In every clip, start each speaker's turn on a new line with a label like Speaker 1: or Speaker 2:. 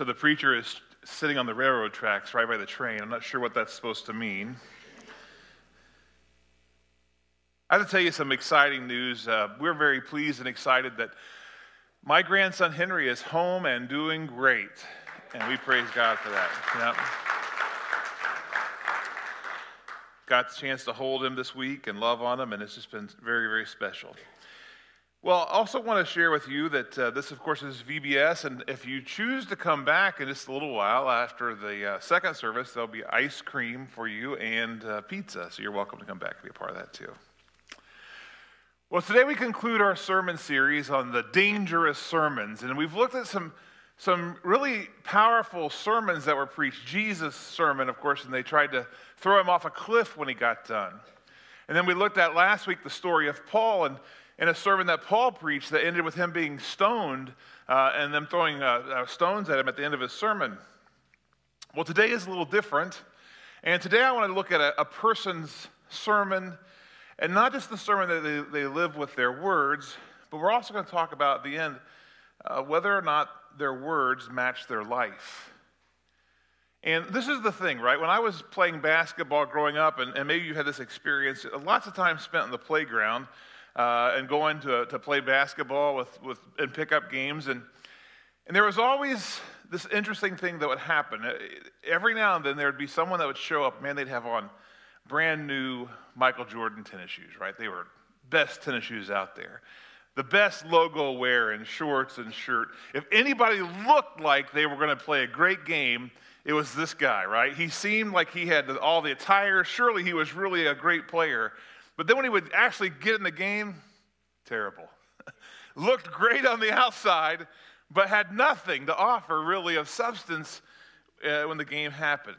Speaker 1: So the preacher is sitting on the railroad tracks right by the train. I'm not sure what that's supposed to mean. I have to tell you some exciting news. Uh, we're very pleased and excited that my grandson Henry is home and doing great. And we praise God for that. Yep. Got the chance to hold him this week and love on him, and it's just been very, very special. Well, I also want to share with you that uh, this, of course, is VBS, and if you choose to come back in just a little while after the uh, second service, there'll be ice cream for you and uh, pizza, so you're welcome to come back and be a part of that too. Well, today we conclude our sermon series on the dangerous sermons, and we've looked at some, some really powerful sermons that were preached. Jesus' sermon, of course, and they tried to throw him off a cliff when he got done. And then we looked at last week the story of Paul and in a sermon that Paul preached that ended with him being stoned uh, and them throwing uh, uh, stones at him at the end of his sermon. Well, today is a little different. And today I want to look at a, a person's sermon, and not just the sermon that they, they live with their words, but we're also going to talk about at the end uh, whether or not their words match their life. And this is the thing, right? When I was playing basketball growing up, and, and maybe you had this experience, lots of time spent on the playground uh, and going to, to play basketball with, with, and pick up games. And, and there was always this interesting thing that would happen. Uh, every now and then there would be someone that would show up, man, they'd have on brand new Michael Jordan tennis shoes, right? They were best tennis shoes out there. The best logo wear and shorts and shirt. If anybody looked like they were going to play a great game, it was this guy, right? He seemed like he had all the attire. Surely he was really a great player. But then when he would actually get in the game, terrible. Looked great on the outside, but had nothing to offer really of substance uh, when the game happened.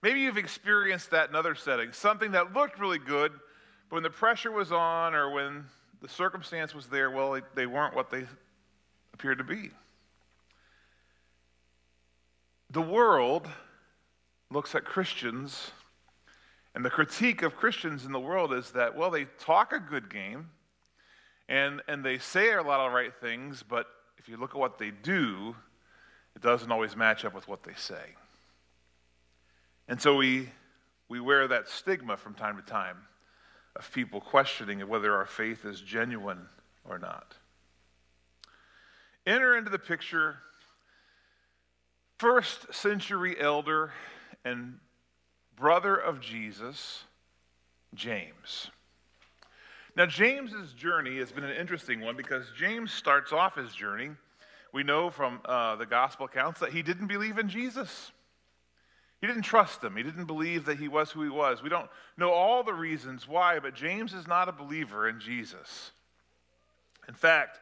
Speaker 1: Maybe you've experienced that in other settings. Something that looked really good, but when the pressure was on or when the circumstance was there, well, they, they weren't what they appeared to be. The world looks at Christians and the critique of Christians in the world is that, well, they talk a good game and, and they say a lot of right things, but if you look at what they do, it doesn't always match up with what they say. And so we, we wear that stigma from time to time of people questioning whether our faith is genuine or not. Enter into the picture first century elder and brother of Jesus, James. Now, James's journey has been an interesting one because James starts off his journey. We know from uh, the gospel accounts that he didn't believe in Jesus. He didn't trust him. He didn't believe that he was who he was. We don't know all the reasons why, but James is not a believer in Jesus. In fact,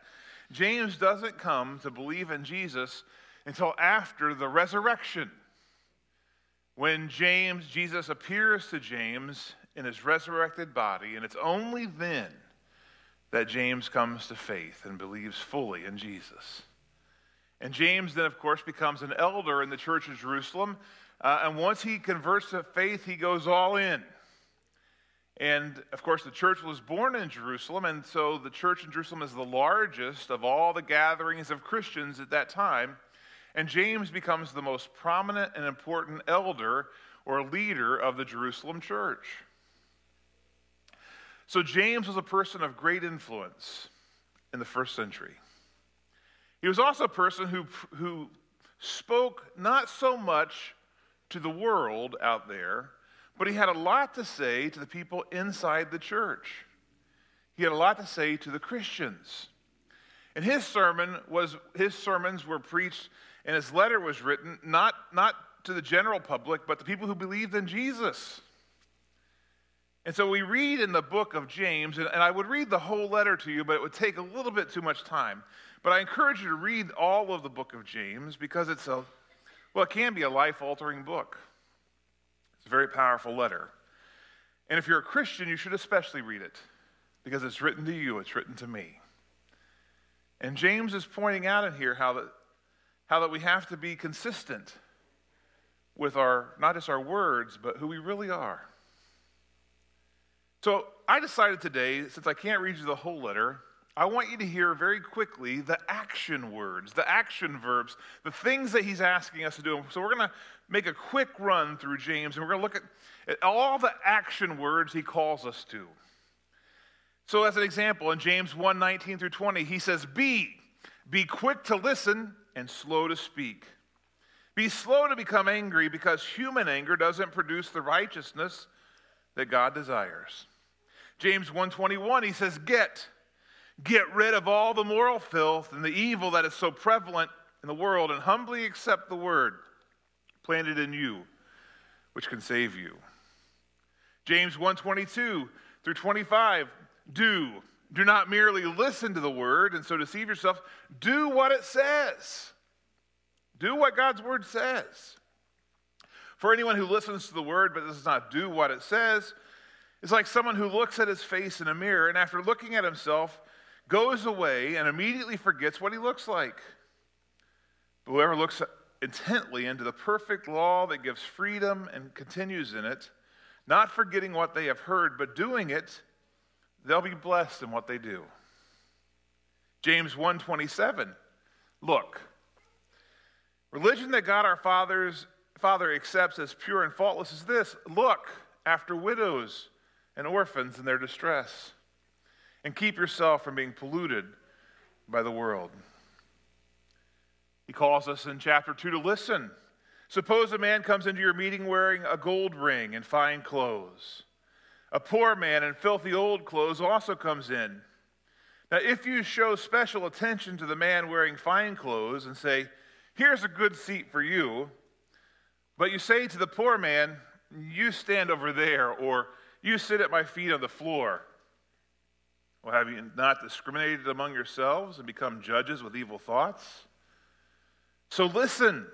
Speaker 1: James doesn't come to believe in Jesus until after the resurrection. When James, Jesus appears to James in his resurrected body, and it's only then that James comes to faith and believes fully in Jesus. And James then, of course, becomes an elder in the church of Jerusalem. Uh, and once he converts to faith, he goes all in. And of course, the church was born in Jerusalem, and so the church in Jerusalem is the largest of all the gatherings of Christians at that time. And James becomes the most prominent and important elder or leader of the Jerusalem church. So, James was a person of great influence in the first century. He was also a person who, who spoke not so much to the world out there, but he had a lot to say to the people inside the church. He had a lot to say to the Christians. And his sermon was his sermons were preached and his letter was written not, not to the general public, but to people who believed in Jesus. And so we read in the book of James, and, and I would read the whole letter to you, but it would take a little bit too much time. But I encourage you to read all of the book of James because it's a, well, it can be a life altering book. It's a very powerful letter. And if you're a Christian, you should especially read it because it's written to you, it's written to me. And James is pointing out in here how that how that we have to be consistent with our, not just our words, but who we really are. So I decided today, since I can't read you the whole letter, I want you to hear very quickly the action words, the action verbs, the things that he's asking us to do. So we're going to make a quick run through James and we're going to look at, at all the action words he calls us to. So, as an example, in James 1 19 through 20, he says, Be, be quick to listen and slow to speak. Be slow to become angry because human anger doesn't produce the righteousness that God desires. James 1:21 he says get get rid of all the moral filth and the evil that is so prevalent in the world and humbly accept the word planted in you which can save you. James 1:22 through 25 do do not merely listen to the word and so deceive yourself do what it says. Do what God's word says. For anyone who listens to the word but does not do what it says, is like someone who looks at his face in a mirror and after looking at himself goes away and immediately forgets what he looks like. But whoever looks intently into the perfect law that gives freedom and continues in it, not forgetting what they have heard, but doing it, they'll be blessed in what they do. James 1:27 Look, religion that God our fathers Father accepts as pure and faultless is this look after widows and orphans in their distress, and keep yourself from being polluted by the world. He calls us in chapter 2 to listen. Suppose a man comes into your meeting wearing a gold ring and fine clothes. A poor man in filthy old clothes also comes in. Now, if you show special attention to the man wearing fine clothes and say, Here's a good seat for you, but you say to the poor man, You stand over there, or You sit at my feet on the floor. Well, have you not discriminated among yourselves and become judges with evil thoughts? So listen.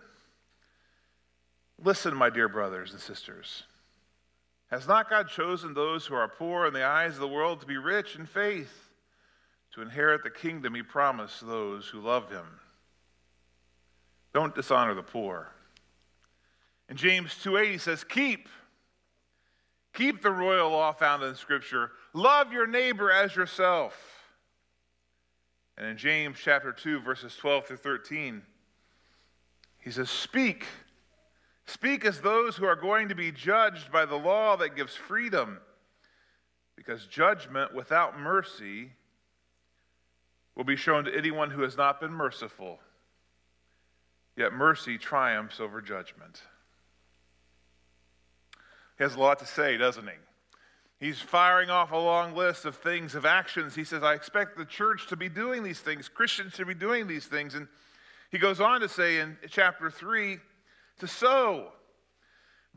Speaker 1: Listen, my dear brothers and sisters. Has not God chosen those who are poor in the eyes of the world to be rich in faith, to inherit the kingdom he promised those who love him? Don't dishonor the poor. In James 2:8 he says, "Keep keep the royal law found in scripture. Love your neighbor as yourself." And in James chapter 2 verses 12 through 13, he says, "Speak Speak as those who are going to be judged by the law that gives freedom, because judgment without mercy will be shown to anyone who has not been merciful. Yet mercy triumphs over judgment. He has a lot to say, doesn't he? He's firing off a long list of things, of actions. He says, I expect the church to be doing these things, Christians to be doing these things. And he goes on to say in chapter 3 to sow.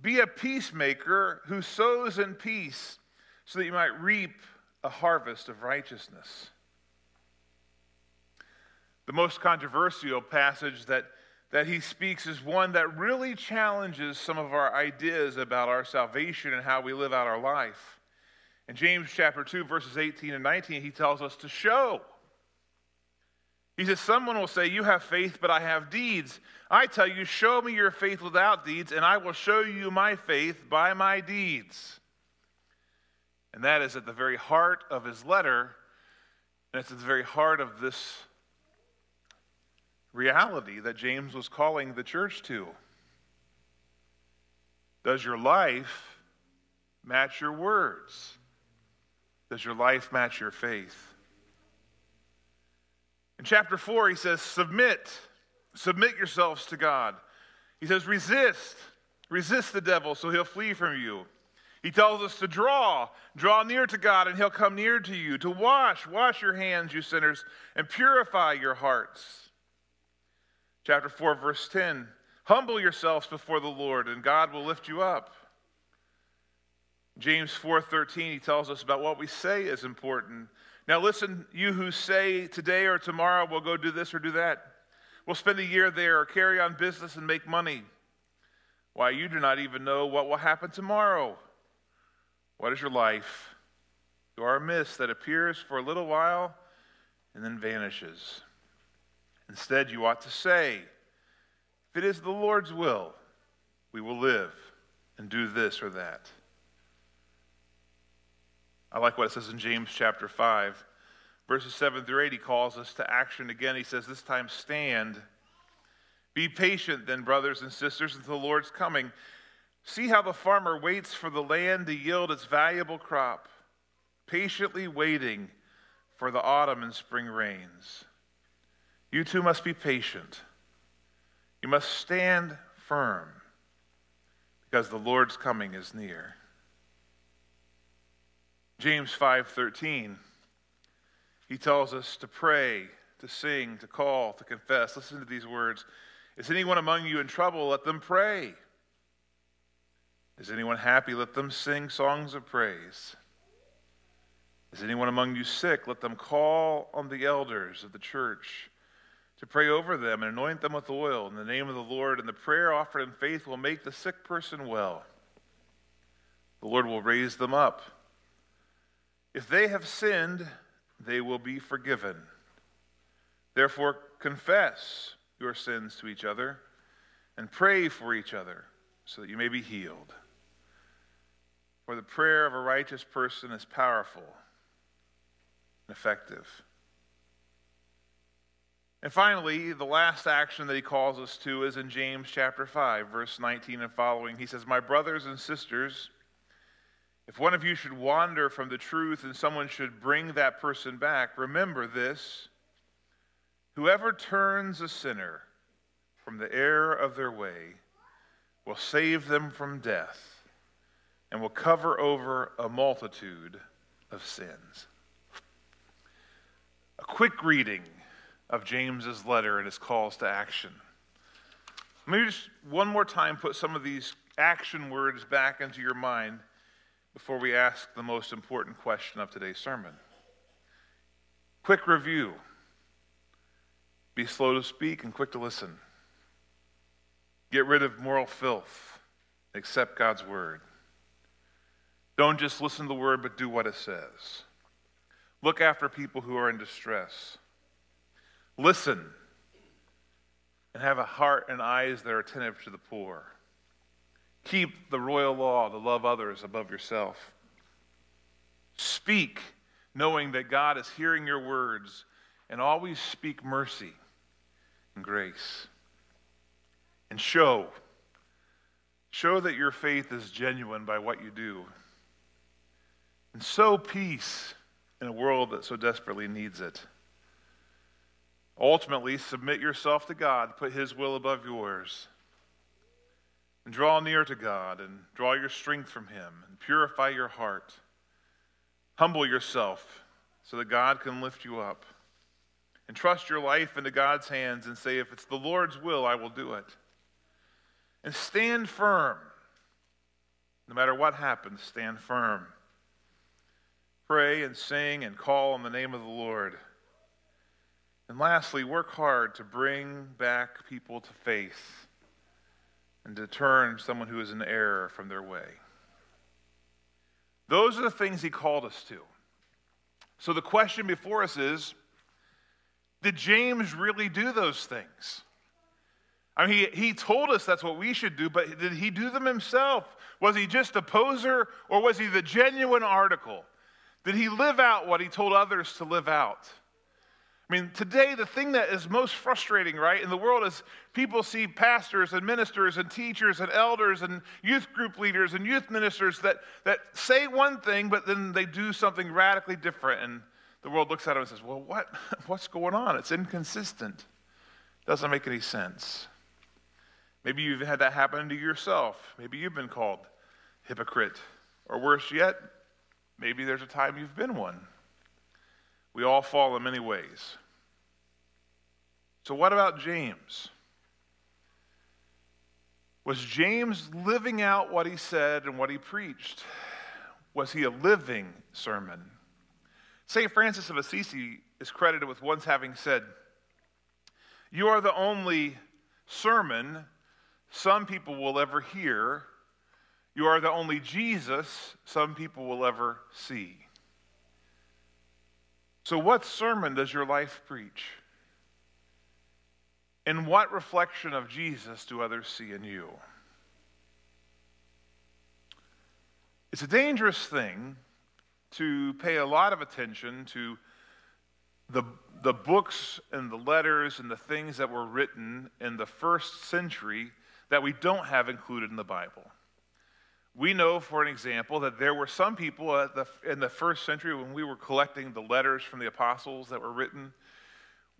Speaker 1: Be a peacemaker who sows in peace so that you might reap a harvest of righteousness. The most controversial passage that that he speaks is one that really challenges some of our ideas about our salvation and how we live out our life. In James chapter 2, verses 18 and 19, he tells us to show. He says, Someone will say, You have faith, but I have deeds. I tell you, show me your faith without deeds, and I will show you my faith by my deeds. And that is at the very heart of his letter, and it's at the very heart of this reality that James was calling the church to. Does your life match your words? Does your life match your faith? In chapter 4, he says, Submit, submit yourselves to God. He says, Resist, resist the devil so he'll flee from you. He tells us to draw, draw near to God, and he'll come near to you. To wash, wash your hands, you sinners, and purify your hearts Chapter 4, verse 10 Humble yourselves before the Lord, and God will lift you up. James 4:13 he tells us about what we say is important. Now listen, you who say today or tomorrow we'll go do this or do that. We'll spend a year there or carry on business and make money. Why you do not even know what will happen tomorrow. What is your life? You are a mist that appears for a little while and then vanishes. Instead, you ought to say, If it is the Lord's will, we will live and do this or that. I like what it says in James chapter 5, Verses 7 through 8, he calls us to action again. He says, This time stand. Be patient, then, brothers and sisters, until the Lord's coming. See how the farmer waits for the land to yield its valuable crop, patiently waiting for the autumn and spring rains. You too must be patient. You must stand firm because the Lord's coming is near. James 5:13 he tells us to pray, to sing, to call, to confess. Listen to these words. Is anyone among you in trouble? Let them pray. Is anyone happy? Let them sing songs of praise. Is anyone among you sick? Let them call on the elders of the church to pray over them and anoint them with oil in the name of the Lord. And the prayer offered in faith will make the sick person well. The Lord will raise them up. If they have sinned, they will be forgiven. Therefore, confess your sins to each other and pray for each other so that you may be healed. For the prayer of a righteous person is powerful and effective. And finally, the last action that he calls us to is in James chapter 5, verse 19 and following. He says, My brothers and sisters, if one of you should wander from the truth and someone should bring that person back, remember this whoever turns a sinner from the error of their way will save them from death and will cover over a multitude of sins. A quick reading of James's letter and his calls to action. Let me just one more time put some of these action words back into your mind before we ask the most important question of today's sermon. Quick review be slow to speak and quick to listen. Get rid of moral filth. Accept God's word. Don't just listen to the word, but do what it says. Look after people who are in distress. Listen and have a heart and eyes that are attentive to the poor. Keep the royal law to love others above yourself. Speak knowing that God is hearing your words and always speak mercy and grace. And show. Show that your faith is genuine by what you do. And sow peace in a world that so desperately needs it. Ultimately, submit yourself to God, put His will above yours and draw near to God and draw your strength from Him and purify your heart. Humble yourself so that God can lift you up. And trust your life into God's hands and say, if it's the Lord's will, I will do it. And stand firm. No matter what happens, stand firm. Pray and sing and call on the name of the Lord. And lastly, work hard to bring back people to faith and to turn someone who is in error from their way. Those are the things he called us to. So the question before us is did James really do those things? I mean, he, he told us that's what we should do, but did he do them himself? Was he just a poser or was he the genuine article? Did he live out what he told others to live out? I mean, today, the thing that is most frustrating, right, in the world is people see pastors and ministers and teachers and elders and youth group leaders and youth ministers that, that say one thing, but then they do something radically different. And the world looks at them and says, well, what, what's going on? It's inconsistent. Doesn't make any sense. Maybe you've had that happen to yourself. Maybe you've been called hypocrite. Or worse yet, maybe there's a time you've been one. We all fall in many ways. So, what about James? Was James living out what he said and what he preached? Was he a living sermon? St. Francis of Assisi is credited with once having said, You are the only sermon some people will ever hear. You are the only Jesus some people will ever see. So, what sermon does your life preach? And what reflection of Jesus do others see in you? It's a dangerous thing to pay a lot of attention to the, the books and the letters and the things that were written in the first century that we don't have included in the Bible. We know, for an example, that there were some people the, in the first century when we were collecting the letters from the apostles that were written.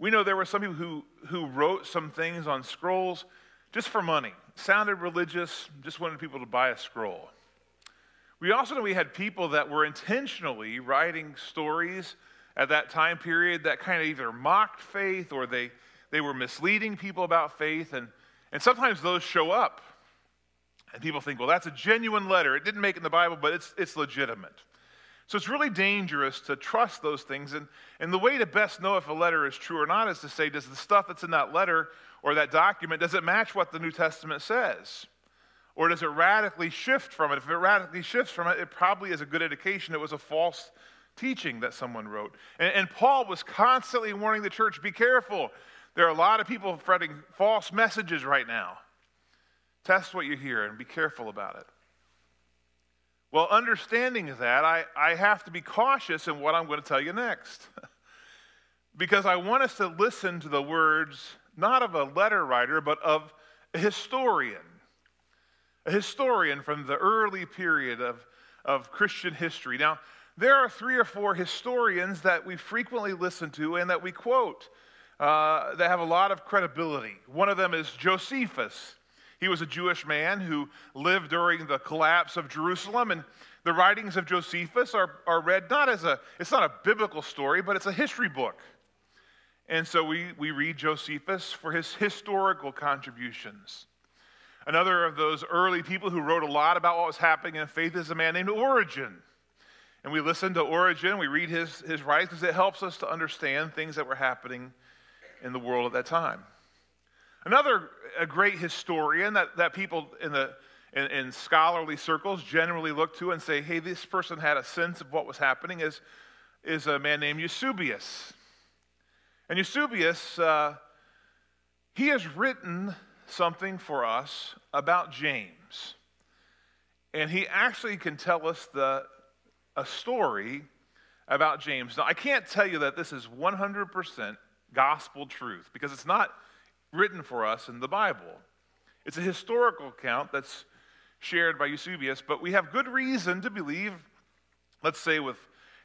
Speaker 1: We know there were some people who, who wrote some things on scrolls just for money, sounded religious, just wanted people to buy a scroll. We also know we had people that were intentionally writing stories at that time period that kind of either mocked faith or they, they were misleading people about faith. And, and sometimes those show up. And people think, well, that's a genuine letter. It didn't make it in the Bible, but it's, it's legitimate. So it's really dangerous to trust those things. And, and the way to best know if a letter is true or not is to say, does the stuff that's in that letter or that document, does it match what the New Testament says? Or does it radically shift from it? If it radically shifts from it, it probably is a good indication it was a false teaching that someone wrote. And, and Paul was constantly warning the church be careful. There are a lot of people spreading false messages right now. Test what you hear and be careful about it. Well, understanding that, I, I have to be cautious in what I'm going to tell you next. because I want us to listen to the words not of a letter writer, but of a historian. A historian from the early period of, of Christian history. Now, there are three or four historians that we frequently listen to and that we quote uh, that have a lot of credibility. One of them is Josephus. He was a Jewish man who lived during the collapse of Jerusalem, and the writings of Josephus are, are read not as a, it's not a biblical story, but it's a history book. And so we, we read Josephus for his historical contributions. Another of those early people who wrote a lot about what was happening in faith is a man named Origen. And we listen to Origen, we read his, his writings because it helps us to understand things that were happening in the world at that time. Another a great historian that, that people in, the, in, in, scholarly circles generally look to and say, hey, this person had a sense of what was happening is, is a man named Eusebius. And Eusebius, uh, he has written something for us about James. And he actually can tell us the, a story about James. Now, I can't tell you that this is 100% gospel truth because it's not written for us in the Bible. It's a historical account that's shared by Eusebius, but we have good reason to believe, let's say with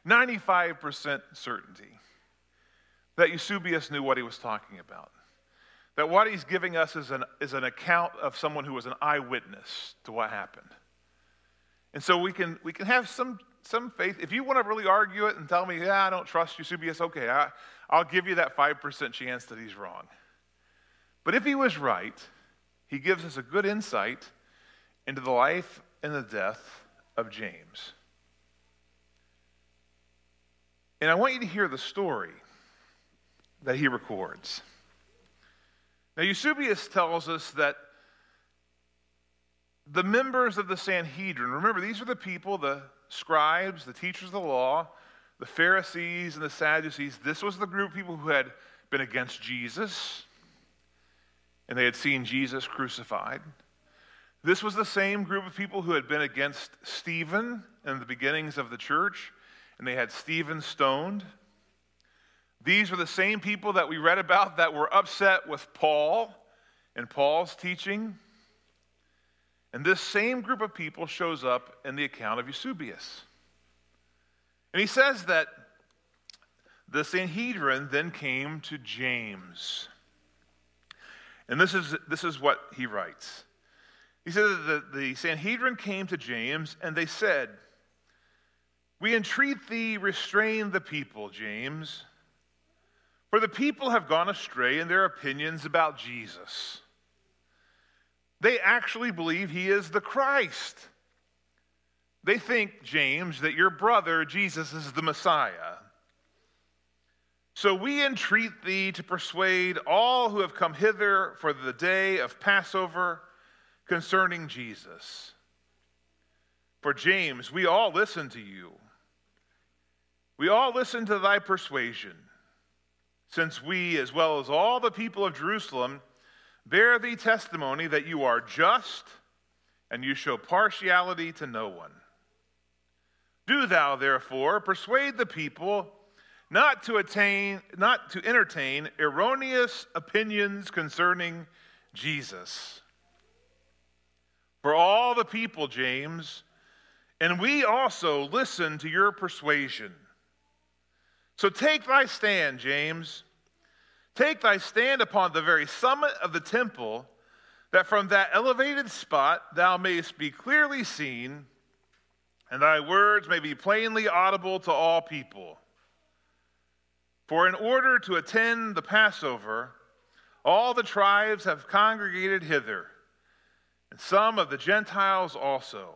Speaker 1: 95% certainty, that Eusebius knew what he was talking about. That what he's giving us is an, is an account of someone who was an eyewitness to what happened. And so we can, we can have some, some faith. If you want to really argue it and tell me, yeah, I don't trust Eusebius, okay, I, I'll give you that 5% chance that he's wrong. But if he was right, he gives us a good insight into the life and the death of James. And I want you to hear the story that he records. Now, Eusebius tells us that the members of the Sanhedrin, remember, these are the people, the scribes, the teachers of the law, the Pharisees, and the Sadducees. This was the group of people who had been against Jesus and they had seen Jesus crucified. This was the same group of people who had been against Stephen in the beginnings of the church, and they had Stephen stoned. These were the same people that we read about that were upset with Paul and Paul's teaching. And this same group of people shows up in the account of Eusebius. And he says that the Sanhedrin then came to James. And this is, this is what he writes. He said that the, the Sanhedrin came to James and they said, We entreat thee, restrain the people, James, for the people have gone astray in their opinions about Jesus. They actually believe he is the Christ. They think, James, that your brother Jesus is the Messiah. So we entreat thee to persuade all who have come hither for the day of Passover concerning Jesus. For James, we all listen to you. We all listen to thy persuasion, since we, as well as all the people of Jerusalem, bear thee testimony that you are just and you show partiality to no one. Do thou, therefore, persuade the people not to attain, not to entertain erroneous opinions concerning Jesus. For all the people, James, and we also listen to your persuasion. So take thy stand, James. Take thy stand upon the very summit of the temple, that from that elevated spot thou mayest be clearly seen, and thy words may be plainly audible to all people. For in order to attend the Passover, all the tribes have congregated hither, and some of the Gentiles also.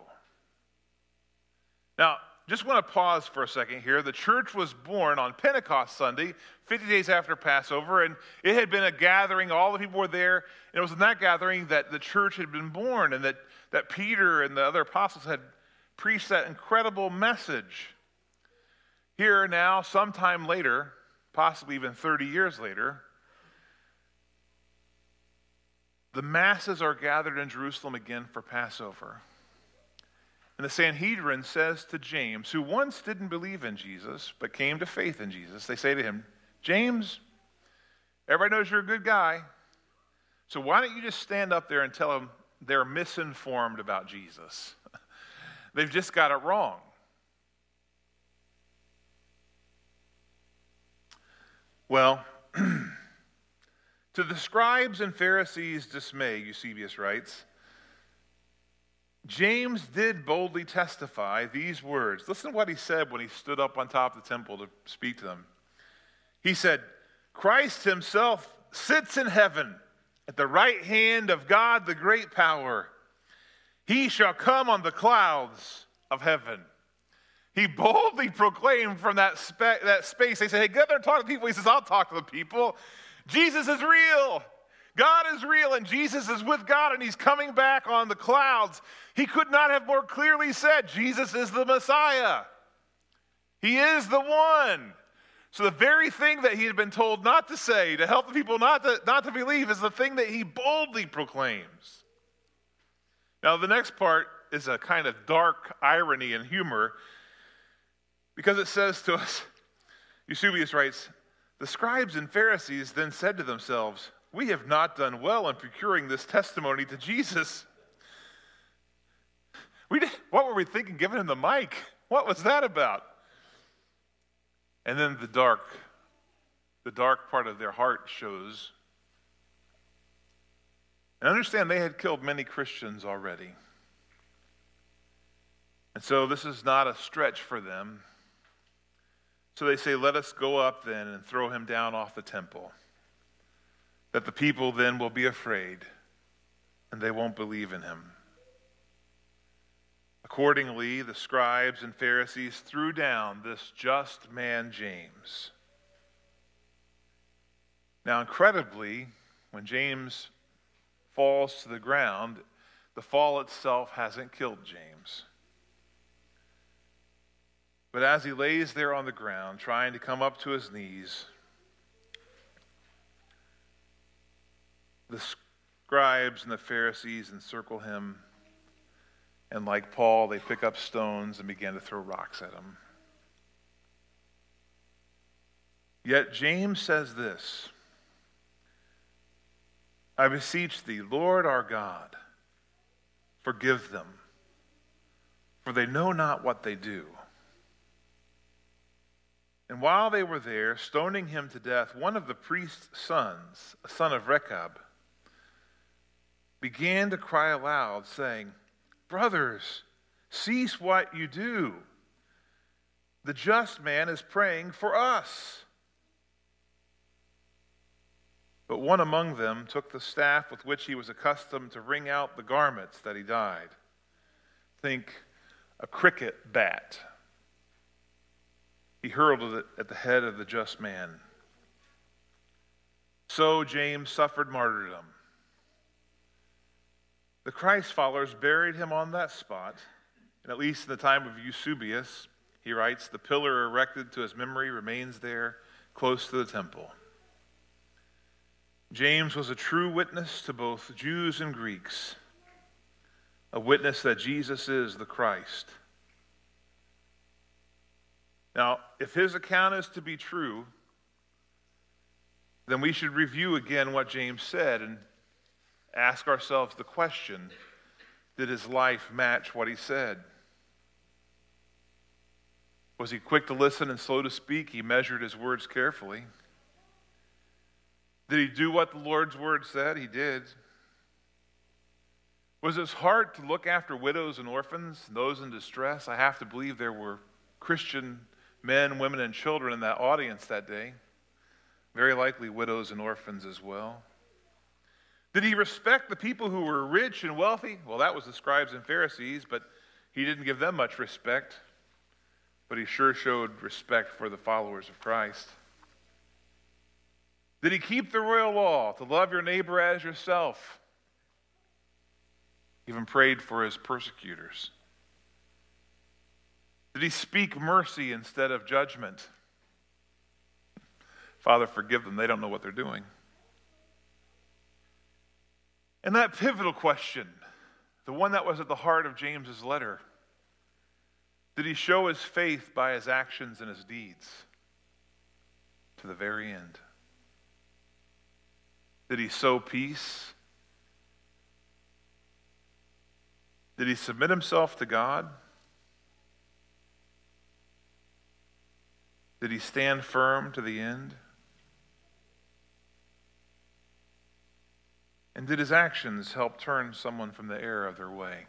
Speaker 1: Now, just want to pause for a second here. The church was born on Pentecost Sunday, 50 days after Passover, and it had been a gathering. All the people were there, and it was in that gathering that the church had been born, and that, that Peter and the other apostles had preached that incredible message. Here now, sometime later, possibly even 30 years later, the masses are gathered in Jerusalem again for Passover. And the Sanhedrin says to James, who once didn't believe in Jesus, but came to faith in Jesus, they say to him, James, everybody knows you're a good guy. So why don't you just stand up there and tell them they're misinformed about Jesus? They've just got it wrong. Well, to the scribes and Pharisees' dismay, Eusebius writes, James did boldly testify these words. Listen to what he said when he stood up on top of the temple to speak to them. He said, Christ himself sits in heaven at the right hand of God, the great power. He shall come on the clouds of heaven. He boldly proclaimed from that, spe- that space. They said, Hey, get there and talk to people. He says, I'll talk to the people. Jesus is real. God is real, and Jesus is with God, and he's coming back on the clouds. He could not have more clearly said, Jesus is the Messiah. He is the one. So, the very thing that he had been told not to say, to help the people not to, not to believe, is the thing that he boldly proclaims. Now, the next part is a kind of dark irony and humor because it says to us, Eusebius writes, the scribes and Pharisees then said to themselves, We have not done well in procuring this testimony to Jesus. We did, what were we thinking giving him the mic? What was that about? And then the dark, the dark part of their heart shows. And understand they had killed many Christians already. And so this is not a stretch for them. So they say, Let us go up then and throw him down off the temple, that the people then will be afraid and they won't believe in him. Accordingly, the scribes and Pharisees threw down this just man, James. Now, incredibly, when James falls to the ground, the fall itself hasn't killed James. But as he lays there on the ground, trying to come up to his knees, the scribes and the Pharisees encircle him. And like Paul, they pick up stones and begin to throw rocks at him. Yet James says this I beseech thee, Lord our God, forgive them, for they know not what they do. And while they were there, stoning him to death, one of the priest's sons, a son of Rechab, began to cry aloud, saying, Brothers, cease what you do. The just man is praying for us. But one among them took the staff with which he was accustomed to wring out the garments that he dyed. Think a cricket bat he hurled it at the head of the just man. So James suffered martyrdom. The Christ followers buried him on that spot, and at least in the time of Eusebius, he writes, the pillar erected to his memory remains there close to the temple. James was a true witness to both Jews and Greeks, a witness that Jesus is the Christ. Now, if his account is to be true, then we should review again what James said and ask ourselves the question did his life match what he said? Was he quick to listen and slow to speak? He measured his words carefully. Did he do what the Lord's word said? He did. Was his heart to look after widows and orphans, those in distress? I have to believe there were Christian men, women, and children in that audience that day. Very likely widows and orphans as well. Did he respect the people who were rich and wealthy? Well, that was the scribes and Pharisees, but he didn't give them much respect. But he sure showed respect for the followers of Christ. Did he keep the royal law to love your neighbor as yourself? Even prayed for his persecutors. Did he speak mercy instead of judgment? Father, forgive them. They don't know what they're doing. And that pivotal question, the one that was at the heart of James's letter, did he show his faith by his actions and his deeds to the very end? Did he sow peace? Did he submit himself to God? Did he stand firm to the end? And did his actions help turn someone from the error of their way?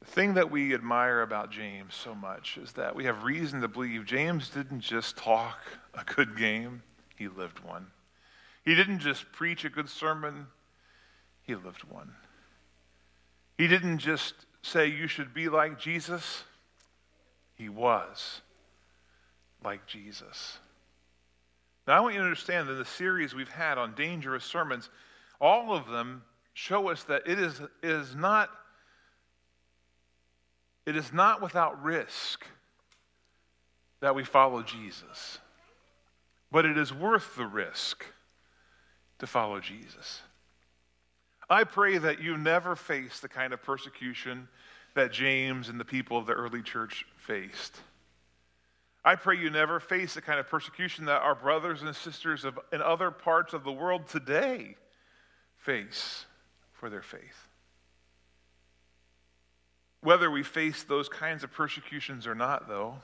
Speaker 1: The thing that we admire about James so much is that we have reason to believe James didn't just talk a good game, he lived one. He didn't just preach a good sermon, he lived one. He didn't just say, You should be like Jesus, he was like Jesus. Now, I want you to understand that the series we've had on dangerous sermons, all of them show us that it is, it is not it is not without risk that we follow Jesus, but it is worth the risk to follow Jesus. I pray that you never face the kind of persecution that James and the people of the early church faced. I pray you never face the kind of persecution that our brothers and sisters of, in other parts of the world today face for their faith. Whether we face those kinds of persecutions or not, though,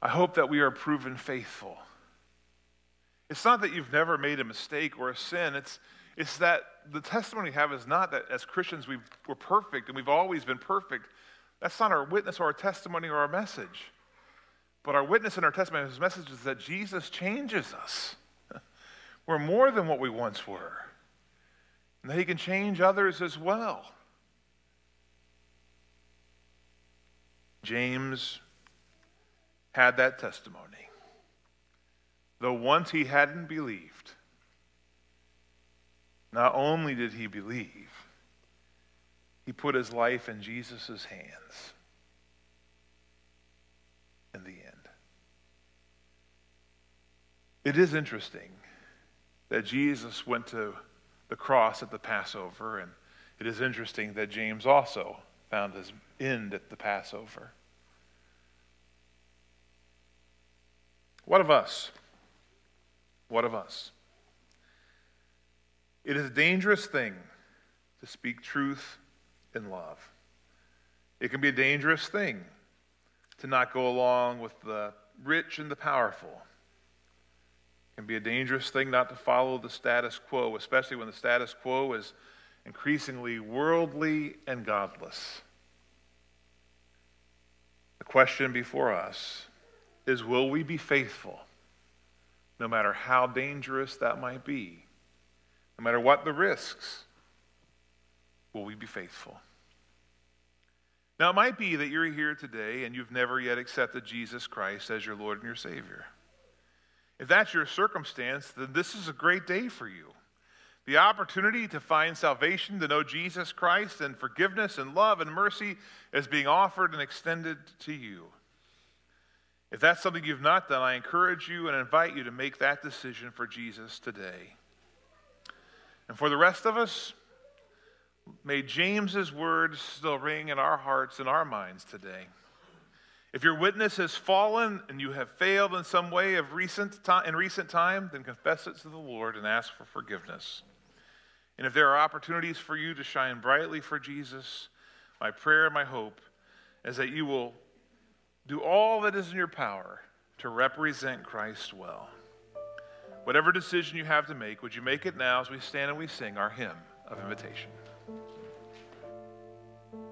Speaker 1: I hope that we are proven faithful. It's not that you've never made a mistake or a sin, it's, it's that the testimony we have is not that as Christians we we're perfect and we've always been perfect. That's not our witness or our testimony or our message. But our witness and our testimony, his message is that Jesus changes us. We're more than what we once were. And that he can change others as well. James had that testimony. Though once he hadn't believed, not only did he believe, he put his life in Jesus' hands in the end. It is interesting that Jesus went to the cross at the Passover, and it is interesting that James also found his end at the Passover. What of us? What of us? It is a dangerous thing to speak truth in love. It can be a dangerous thing to not go along with the rich and the powerful It can be a dangerous thing not to follow the status quo, especially when the status quo is increasingly worldly and godless. The question before us is will we be faithful no matter how dangerous that might be? No matter what the risks, will we be faithful? Now, it might be that you're here today and you've never yet accepted Jesus Christ as your Lord and your Savior. If that's your circumstance, then this is a great day for you. The opportunity to find salvation, to know Jesus Christ, and forgiveness and love and mercy is being offered and extended to you. If that's something you've not done, I encourage you and invite you to make that decision for Jesus today. And for the rest of us, may James's words still ring in our hearts and our minds today. If your witness has fallen and you have failed in some way of recent in recent time, then confess it to the Lord and ask for forgiveness. And if there are opportunities for you to shine brightly for Jesus, my prayer and my hope is that you will do all that is in your power to represent Christ well. Whatever decision you have to make, would you make it now as we stand and we sing our hymn of invitation?